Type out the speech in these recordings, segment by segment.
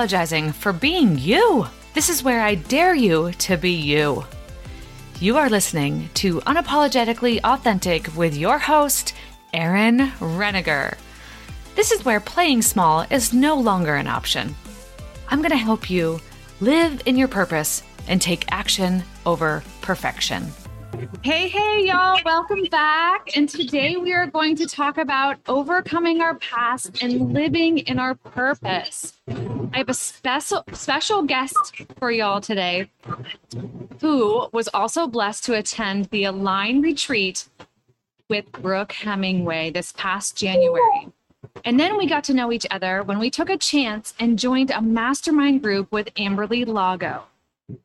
Apologizing for being you. This is where I dare you to be you. You are listening to Unapologetically Authentic with your host, Erin Renninger. This is where playing small is no longer an option. I'm going to help you live in your purpose and take action over perfection. Hey, hey, y'all, welcome back. And today we are going to talk about overcoming our past and living in our purpose. I have a special special guest for y'all today who was also blessed to attend the Align retreat with Brooke Hemingway this past January. And then we got to know each other when we took a chance and joined a mastermind group with Amberly Lago.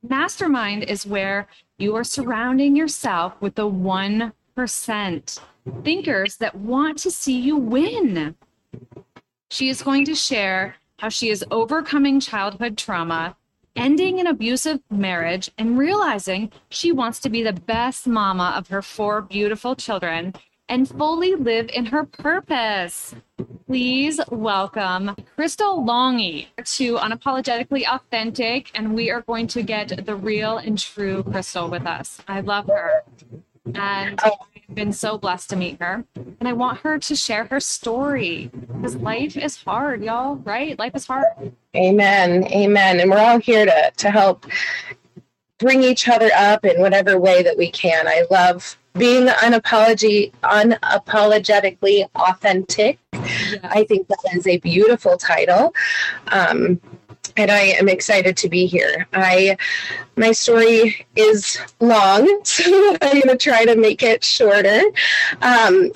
Mastermind is where you are surrounding yourself with the 1% thinkers that want to see you win. She is going to share how she is overcoming childhood trauma, ending an abusive marriage, and realizing she wants to be the best mama of her four beautiful children and fully live in her purpose. Please welcome Crystal Langi to Unapologetically Authentic, and we are going to get the real and true Crystal with us. I love her, and oh. I've been so blessed to meet her. And I want her to share her story because life is hard, y'all, right? Life is hard. Amen. Amen. And we're all here to, to help bring each other up in whatever way that we can. I love being unapology, unapologetically authentic. Yeah. I think that is a beautiful title. Um, and I am excited to be here. I my story is long, so I'm going to try to make it shorter. Um,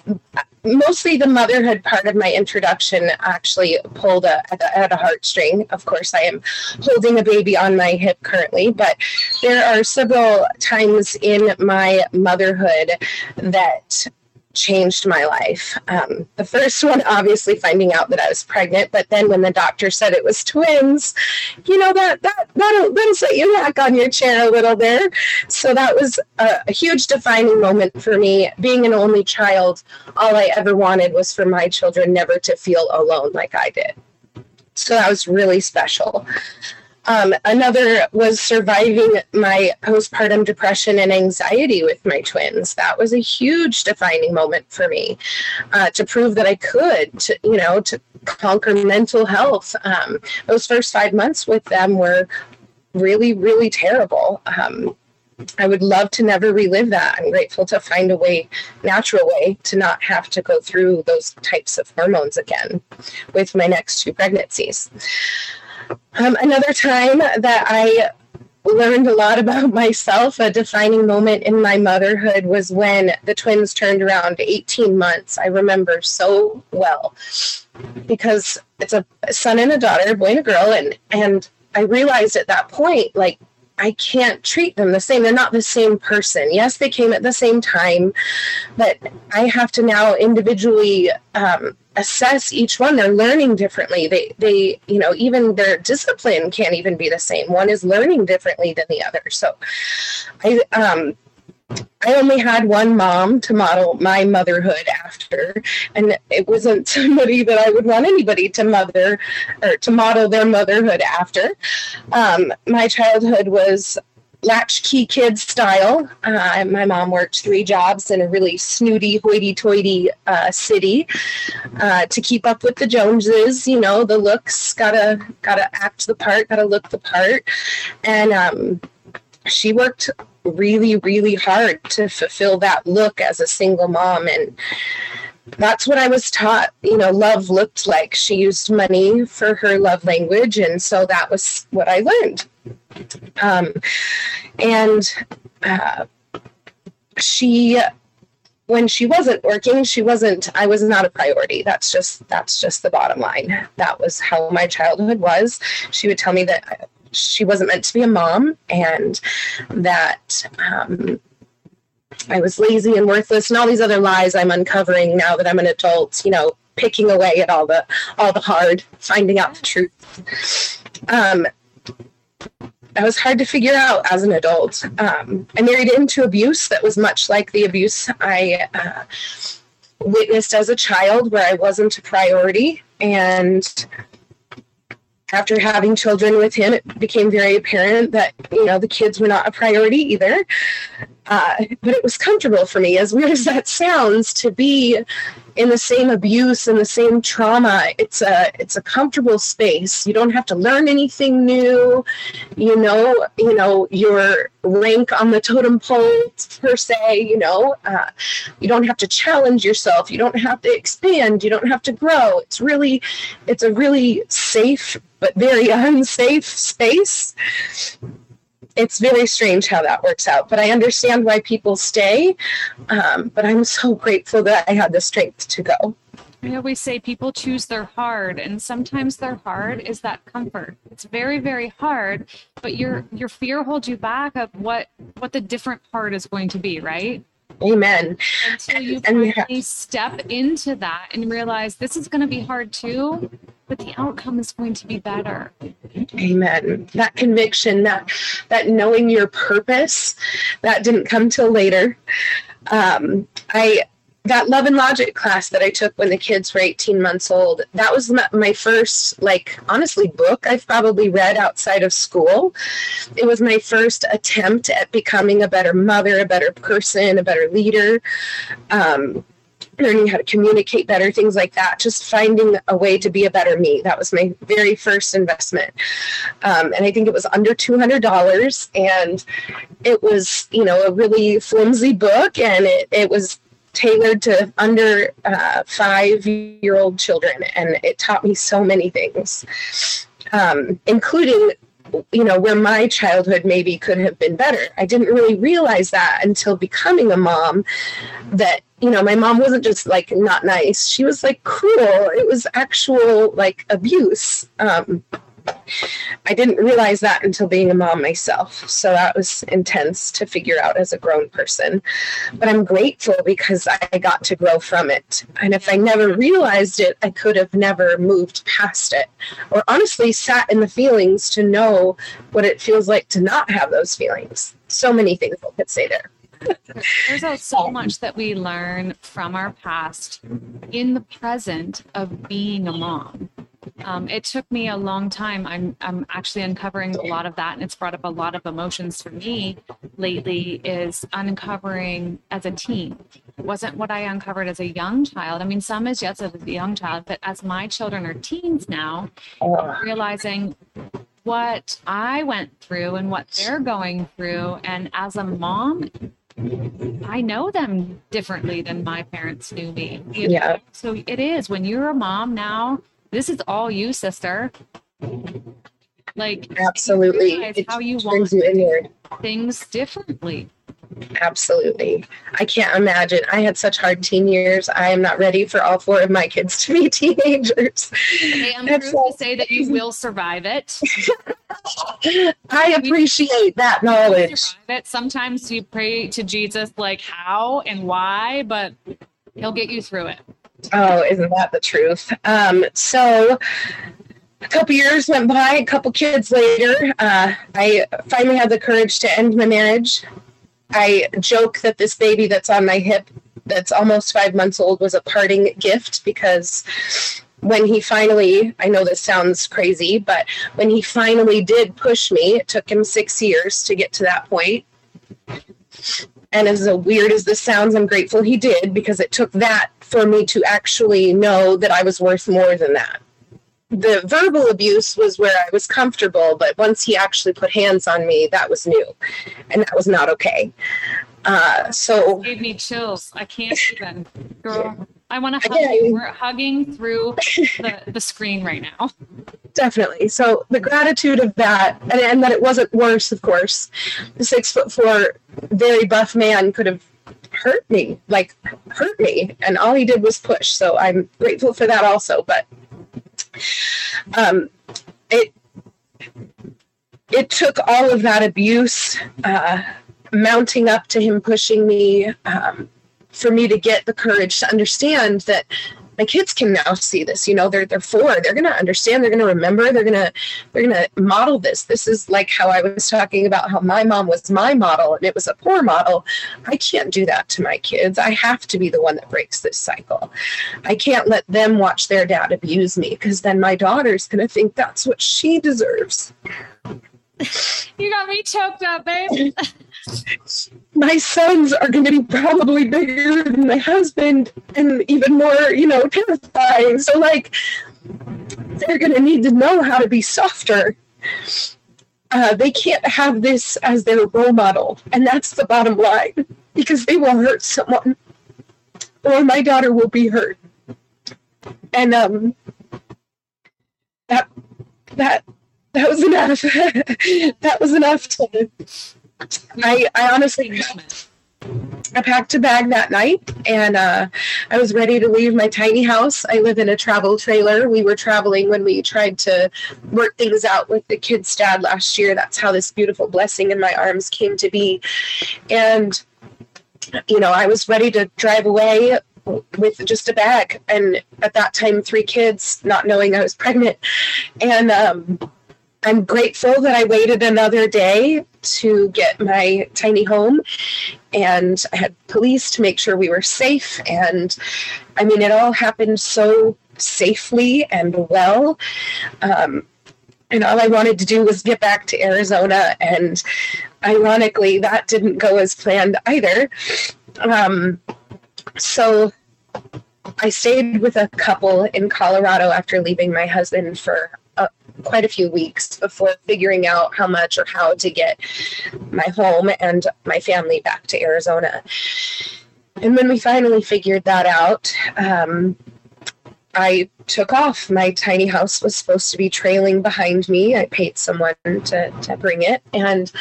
mostly the motherhood part of my introduction actually pulled a, at, a, at a heartstring. Of course, I am holding a baby on my hip currently, but there are several times in my motherhood that changed my life. Um, the first one, obviously, finding out that I was pregnant, but then when the doctor said it was twins, you know that that that'll, that'll set you back on your chair a little there. So that was a, a huge defining moment for me. Being an only child, all I ever wanted was for my children never to feel alone like I did. So that was really special. Um, another was surviving my postpartum depression and anxiety with my twins. That was a huge defining moment for me uh, to prove that I could, to, you know, to conquer mental health. Um, those first five months with them were really, really terrible. Um, I would love to never relive that. I'm grateful to find a way, natural way, to not have to go through those types of hormones again with my next two pregnancies. Um, another time that I learned a lot about myself, a defining moment in my motherhood was when the twins turned around 18 months. I remember so well because it's a son and a daughter, a boy and a girl, and and I realized at that point, like I can't treat them the same. They're not the same person. Yes, they came at the same time, but I have to now individually um, assess each one. They're learning differently. They, they, you know, even their discipline can't even be the same. One is learning differently than the other. So, I, um, I only had one mom to model my motherhood after, and it wasn't somebody that I would want anybody to mother or to model their motherhood after. Um, my childhood was latchkey kid style. Uh, my mom worked three jobs in a really snooty, hoity-toity uh, city uh, to keep up with the Joneses. You know, the looks gotta gotta act the part, gotta look the part, and um, she worked really, really hard to fulfill that look as a single mom and that's what I was taught, you know, love looked like. She used money for her love language. And so that was what I learned. Um, and uh, she, when she wasn't working, she wasn't, I was not a priority. That's just, that's just the bottom line. That was how my childhood was. She would tell me that she wasn't meant to be a mom and that um, I was lazy and worthless and all these other lies I'm uncovering now that I'm an adult, you know, picking away at all the all the hard, finding out the truth. Um, that was hard to figure out as an adult. Um, I married into abuse that was much like the abuse I uh, witnessed as a child, where I wasn't a priority, and after having children with him, it became very apparent that, you know, the kids were not a priority either. Uh, but it was comfortable for me, as weird as that sounds, to be in the same abuse and the same trauma. It's a it's a comfortable space. You don't have to learn anything new. You know, you know your rank on the totem pole per se. You know, uh, you don't have to challenge yourself. You don't have to expand. You don't have to grow. It's really, it's a really safe but very unsafe space it's very strange how that works out, but I understand why people stay. Um, but I'm so grateful that I had the strength to go. We always say people choose their hard, and sometimes their hard is that comfort. It's very, very hard, but your your fear holds you back of what what the different part is going to be, right? Amen. Until you finally yeah. step into that and realize this is going to be hard too, but the outcome is going to be better. Amen. That conviction, that that knowing your purpose, that didn't come till later. Um, I that love and logic class that I took when the kids were 18 months old, that was my first, like, honestly, book I've probably read outside of school. It was my first attempt at becoming a better mother, a better person, a better leader. Um, learning how to communicate better, things like that. Just finding a way to be a better me. That was my very first investment. Um, and I think it was under $200. And it was, you know, a really flimsy book. And it, it was tailored to under uh, five year old children. And it taught me so many things, um, including you know, where my childhood maybe could have been better. I didn't really realize that until becoming a mom that, you know, my mom wasn't just like not nice. She was like cruel. It was actual like abuse. Um, I didn't realize that until being a mom myself. So that was intense to figure out as a grown person. But I'm grateful because I got to grow from it. And if I never realized it, I could have never moved past it or honestly sat in the feelings to know what it feels like to not have those feelings. So many things I could say there. There's so much that we learn from our past in the present of being a mom. Um, it took me a long time. I'm I'm actually uncovering a lot of that, and it's brought up a lot of emotions for me lately. Is uncovering as a teen. It wasn't what I uncovered as a young child. I mean, some is yes as a young child, but as my children are teens now, realizing what I went through and what they're going through, and as a mom, I know them differently than my parents knew me. Yeah. So it is when you're a mom now, this is all you, sister. Like absolutely, you how you want you in here. things differently. Absolutely. I can't imagine. I had such hard teen years. I am not ready for all four of my kids to be teenagers. I am proof to say that you will survive it. I appreciate that knowledge. It. Sometimes you pray to Jesus, like how and why, but he'll get you through it. Oh, isn't that the truth? Um, so a couple years went by, a couple kids later, uh, I finally had the courage to end my marriage. I joke that this baby that's on my hip, that's almost five months old, was a parting gift because when he finally, I know this sounds crazy, but when he finally did push me, it took him six years to get to that point. And as weird as this sounds, I'm grateful he did because it took that for me to actually know that I was worth more than that. The verbal abuse was where I was comfortable, but once he actually put hands on me, that was new, and that was not okay. Uh, so it gave me chills. I can't even, girl. I want to hug you. We're hugging through the, the screen right now. Definitely. So the gratitude of that, and, and that it wasn't worse, of course. The six foot four, very buff man could have hurt me, like hurt me, and all he did was push. So I'm grateful for that also. But um, it it took all of that abuse uh, mounting up to him pushing me um, for me to get the courage to understand that my kids can now see this you know they're they're four they're gonna understand they're gonna remember they're gonna they're gonna model this. This is like how i was talking about how my mom was my model and it was a poor model. I can't do that to my kids. I have to be the one that breaks this cycle. I can't let them watch their dad abuse me because then my daughter's gonna think that's what she deserves. You got me choked up babe my sons are going to be probably bigger than my husband and even more, you know, terrifying. So, like, they're going to need to know how to be softer. Uh, they can't have this as their role model. And that's the bottom line because they will hurt someone or my daughter will be hurt. And, um, that, that, that was enough. that was enough to I, I honestly I packed a bag that night and uh, I was ready to leave my tiny house. I live in a travel trailer. We were traveling when we tried to work things out with the kids' dad last year. That's how this beautiful blessing in my arms came to be. And, you know, I was ready to drive away with just a bag. And at that time, three kids, not knowing I was pregnant. And, um, I'm grateful that I waited another day to get my tiny home and I had police to make sure we were safe. And I mean, it all happened so safely and well. Um, and all I wanted to do was get back to Arizona. And ironically, that didn't go as planned either. Um, so I stayed with a couple in Colorado after leaving my husband for quite a few weeks before figuring out how much or how to get my home and my family back to Arizona. And when we finally figured that out, um, I took off. My tiny house was supposed to be trailing behind me. I paid someone to, to bring it. And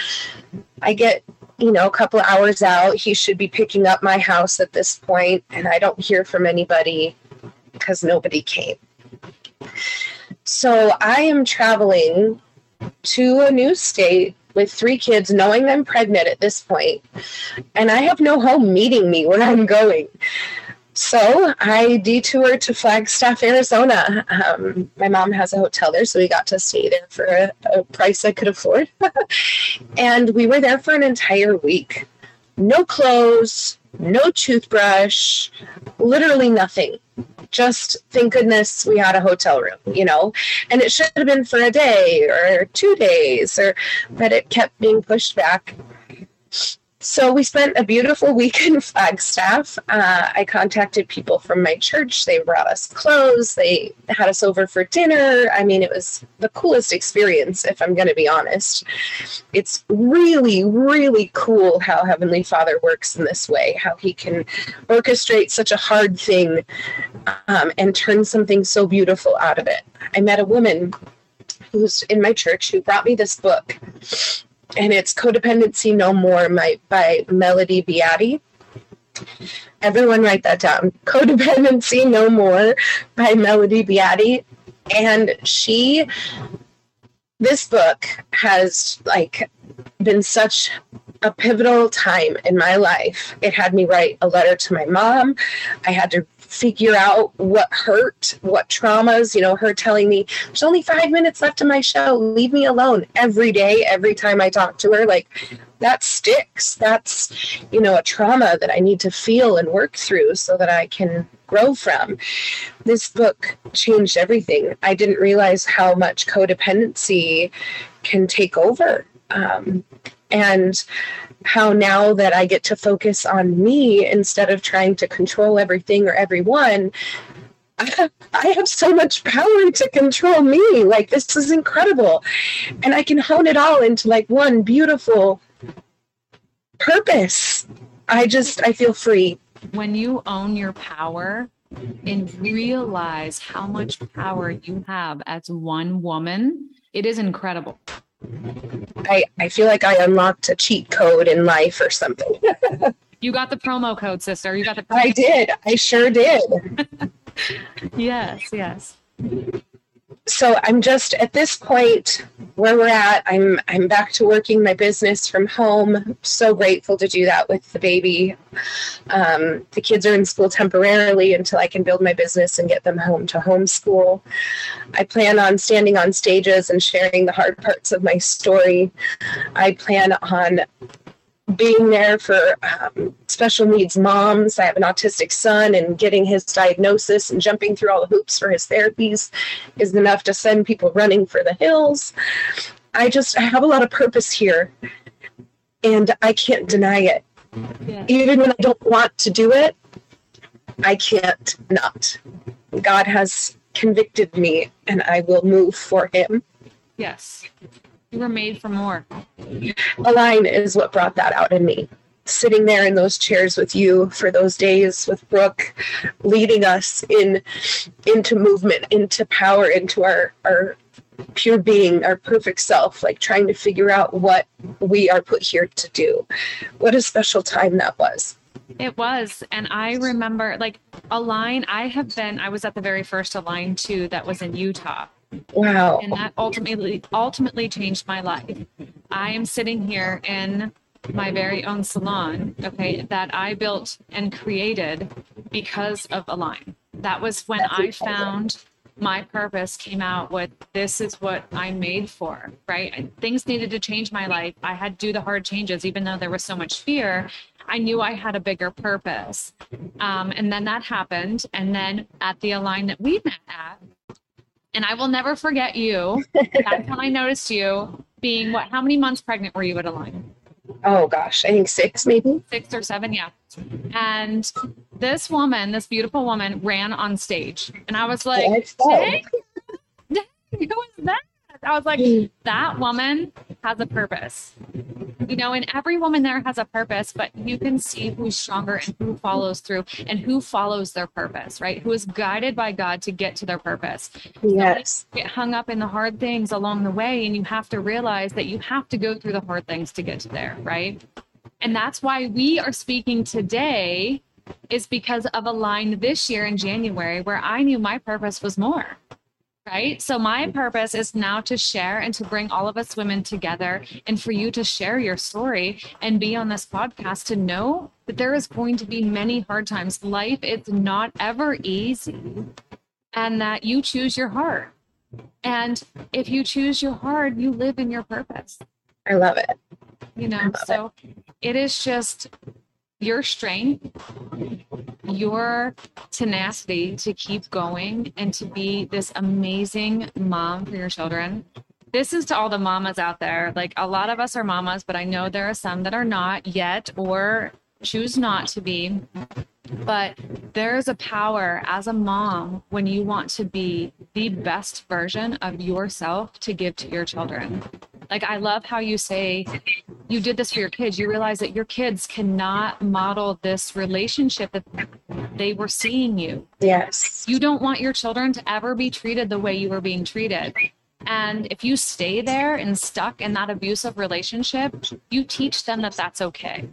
I get, you know, a couple of hours out. He should be picking up my house at this point, And I don't hear from anybody because nobody came. So I am traveling to a new state with three kids, knowing I'm pregnant at this point, and I have no home meeting me where I'm going. So I detoured to Flagstaff, Arizona. Um, my mom has a hotel there, so we got to stay there for a, a price I could afford. and we were there for an entire week. No clothes, no toothbrush, literally nothing just thank goodness we had a hotel room, you know, and it should have been for a day or two days, or but it kept being pushed back. So we spent a beautiful week in Flagstaff. Uh, I contacted people from my church. They brought us clothes. They had us over for dinner. I mean, it was the coolest experience, if I'm going to be honest. It's really, really cool how Heavenly Father works in this way, how He can orchestrate such a hard thing um, and turn something so beautiful out of it. I met a woman who's in my church who brought me this book and it's Codependency No More my, by Melody Beattie. Everyone write that down. Codependency No More by Melody Beattie. And she, this book has like been such a pivotal time in my life. It had me write a letter to my mom. I had to figure out what hurt, what traumas, you know, her telling me, there's only five minutes left in my show, leave me alone every day, every time I talk to her. Like, that sticks. That's, you know, a trauma that I need to feel and work through so that I can grow from. This book changed everything. I didn't realize how much codependency can take over. Um, and how now that I get to focus on me instead of trying to control everything or everyone, I have, so much power to control me. Like, this is incredible. And I can hone it all into like one beautiful purpose. I just, I feel free. When you own your power and realize how much power you have as one woman, it is incredible. I, I feel like I unlocked a cheat code in life or something. you got the promo code, sister. You got the. I did. I sure did. yes. Yes. So I'm just at this point where we're at. I'm I'm back to working my business from home. So grateful to do that with the baby. Um, the kids are in school temporarily until I can build my business and get them home to homeschool. I plan on standing on stages and sharing the hard parts of my story. I plan on being there for um, special needs moms. I have an autistic son, and getting his diagnosis and jumping through all the hoops for his therapies is enough to send people running for the hills. I just I have a lot of purpose here, and I can't deny it. Yeah. Even when I don't want to do it, I can't not. God has convicted me, and I will move for Him. Yes. You were made for more. Align is what brought that out in me. Sitting there in those chairs with you for those days with Brooke, leading us in into movement, into power, into our our pure being, our perfect self, like trying to figure out what we are put here to do. What a special time that was. It was. And I remember like Align, I have been, I was at the very first Align too that was in Utah. Wow. And that ultimately ultimately changed my life. I am sitting here in my very own salon, okay, that I built and created because of Align. That was when I found my purpose came out with this is what I'm made for, right? Things needed to change my life. I had to do the hard changes, even though there was so much fear. I knew I had a bigger purpose. Um, and then that happened. And then at the Align that we met at, and I will never forget you. That's when I noticed you being what? How many months pregnant were you at Align? Oh gosh, I think six, maybe six or seven, yeah. And this woman, this beautiful woman, ran on stage, and I was like, "Dang, who is that?" I was like. "That woman has a purpose." You know, and every woman there has a purpose, but you can see who's stronger and who follows through and who follows their purpose, right? Who is guided by God to get to their purpose. Yes. So get hung up in the hard things along the way, and you have to realize that you have to go through the hard things to get to there, right? And that's why we are speaking today is because of Align this year in January where I knew my purpose was more right? So my purpose is now to share and to bring all of us women together and for you to share your story and be on this podcast to know that there is going to be many hard times. Life is not ever easy and that you choose your heart. And if you choose your heart, you live in your purpose. I love it. You know, so it. it is just your strength, your tenacity to keep going and to be this amazing mom for your children. This is to all the mamas out there. Like a lot of us are mamas, but I know there are some that are not yet or choose not to be. But there is a power as a mom when you want to be the best version of yourself to give to your children. Like, I love how you say you did this for your kids. You realize that your kids cannot model this relationship that they were seeing you. Yes. You don't want your children to ever be treated the way you were being treated. And if you stay there and stuck in that abusive relationship, you teach them that that's okay.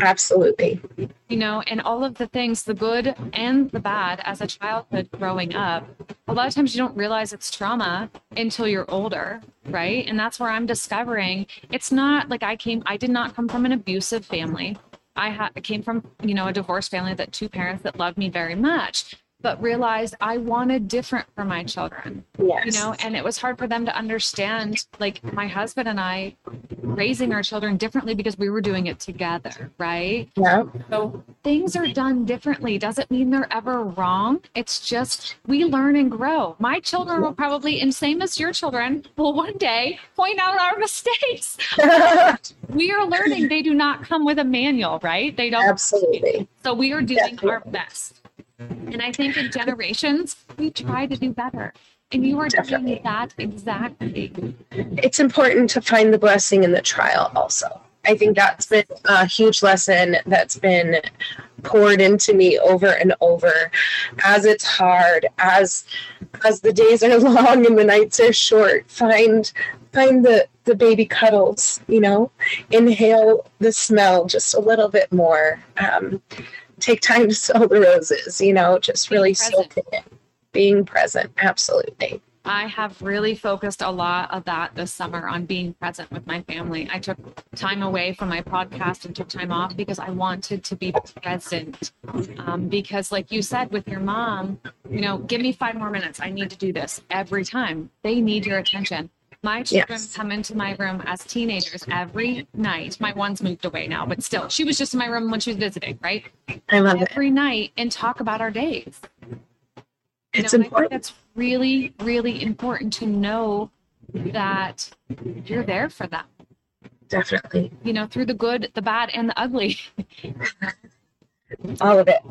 Absolutely. You know, and all of the things, the good and the bad as a childhood growing up, a lot of times you don't realize it's trauma until you're older, right? And that's where I'm discovering it's not like I came, I did not come from an abusive family. I, ha- came from, you know, a divorced family that two parents that loved me very much but realized I wanted different for my children. Yes. You know, and it was hard for them to understand, like my husband and I raising our children differently because we were doing it together, right? Yeah. So things are done differently. Doesn't mean they're ever wrong. It's just we learn and grow. My children will probably, and same as your children, will one day point out our mistakes. we are learning. They do not come with a manual, right? They don't. Absolutely. So we are doing Definitely. our best. And I think in generations, we try to do better. And you are Definitely. doing that exactly. It's important to find the blessing in the trial also. I think that's been a huge lesson that's been poured into me over and over as it's hard as as the days are long and the nights are short find find the the baby cuddles you know inhale the smell just a little bit more um, take time to smell the roses, you know, just really soak it in. Being present, absolutely. I have really focused a lot of that this summer on being present with my family. I took time away from my podcast and took time off because I wanted to be present. Um, because, like you said with your mom, you know, give me five more minutes. I need to do this every time. They need your attention. My children yes. come into my room as teenagers every night. My one's moved away now, but still, she was just in my room when she was visiting, right? I love every it. Every night and talk about our days. It's you know, important. that's really, really important to know that you're there for them. Definitely. You know, through the good, the bad, and the ugly. All of it.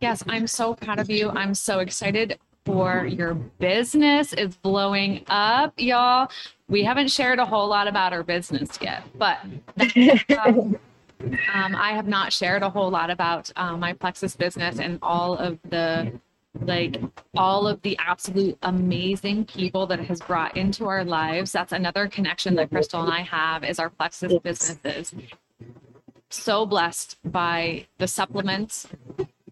Yes, I'm so proud of you. I'm so excited for your business. is blowing up, y'all. We haven't shared a whole lot about our business yet, but um, um, I have not shared a whole lot about uh, my Plexus business and all of the like all of the absolute amazing people that has brought into our lives. That's another connection that Crystal and I have is our Plexus businesses. So blessed by the supplements,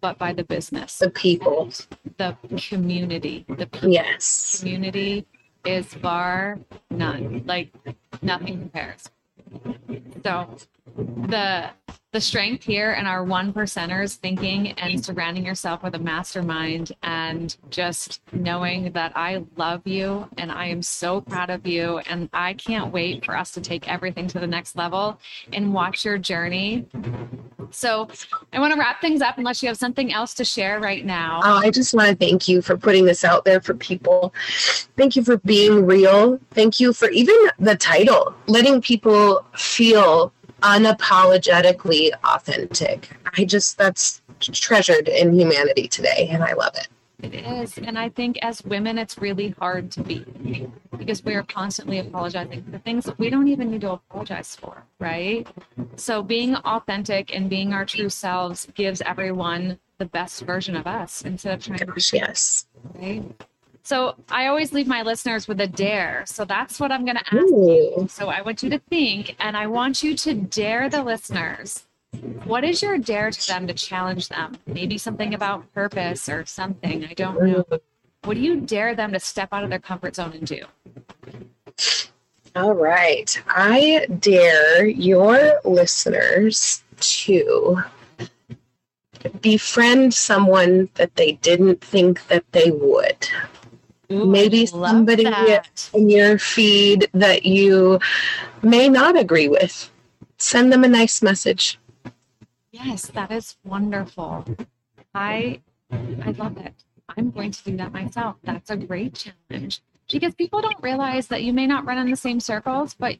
but by the business. The people. The community. The people. Yes. Community is bar none. Like nothing compares. So the the strength here and our one percenters thinking and surrounding yourself with a mastermind and just knowing that I love you and I am so proud of you and I can't wait for us to take everything to the next level and watch your journey. So I want to wrap things up unless you have something else to share right now. Oh, I just want to thank you for putting this out there for people. Thank you for being real. Thank you for even the title, letting people feel unapologetically authentic. I just, that's treasured in humanity today, and I love it. It is. And I think as women, it's really hard to be because we are constantly apologizing for things that we don't even need to apologize for, right? So being authentic and being our true selves gives everyone the best version of us instead of trying Gosh, to. Yes. Right. So I always leave my listeners with a dare. So that's what I'm going to ask Ooh. you. So I want you to think and I want you to dare the listeners. What is your dare to them to challenge them? Maybe something about purpose or something. I don't know. What do you dare them to step out of their comfort zone and do? All right. I dare your listeners to befriend someone that they didn't think that they would. Ooh, Maybe somebody that. in your feed that you may not agree with. Send them a nice message. Yes, that is wonderful. I I love it. I'm going to do that myself. That's a great challenge because people don't realize that you may not run in the same circles, but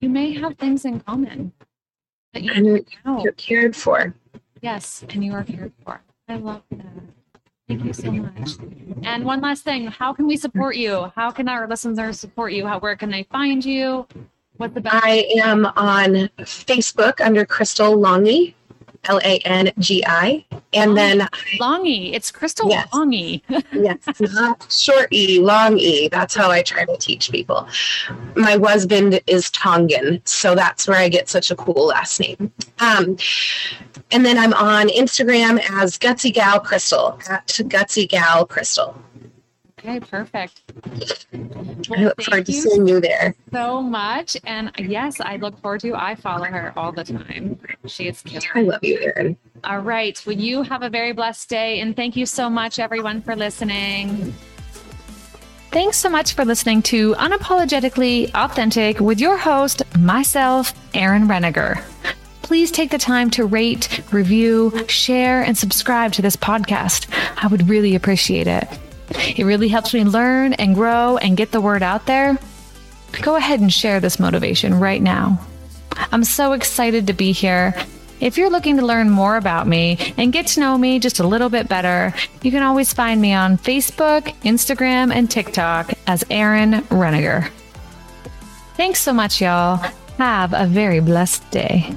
you may have things in common that you and you're cared for. Yes, and you are cared for. I love that. Thank you so much. And one last thing, how can we support you? How can our listeners support you? How where can they find you? What's the best? I am on Facebook under Crystal Langi. L A N G I. And Longy. then Longy. It's Crystal yes. Longy. yes, not short E, long E. That's how I try to teach people. My husband is Tongan, so that's where I get such a cool last name. Um, and then I'm on Instagram as Gutsy Gal Crystal at Gutsy Gal Crystal. Okay, perfect. Well, I look forward to seeing you there. So much. And yes, I look forward to. I follow her all the time. She is cute. I love you, Erin. All right. Well, you have a very blessed day. And thank you so much, everyone, for listening. Thanks so much for listening to Unapologetically Authentic with your host, myself, Erin Renninger please take the time to rate, review, share, and subscribe to this podcast. I would really appreciate it. It really helps me learn and grow and get the word out there. Go ahead and share this motivation right now. I'm so excited to be here. If you're looking to learn more about me and get to know me just a little bit better, you can always find me on Facebook, Instagram, and TikTok as Erin Renninger. Thanks so much, y'all. Have a very blessed day.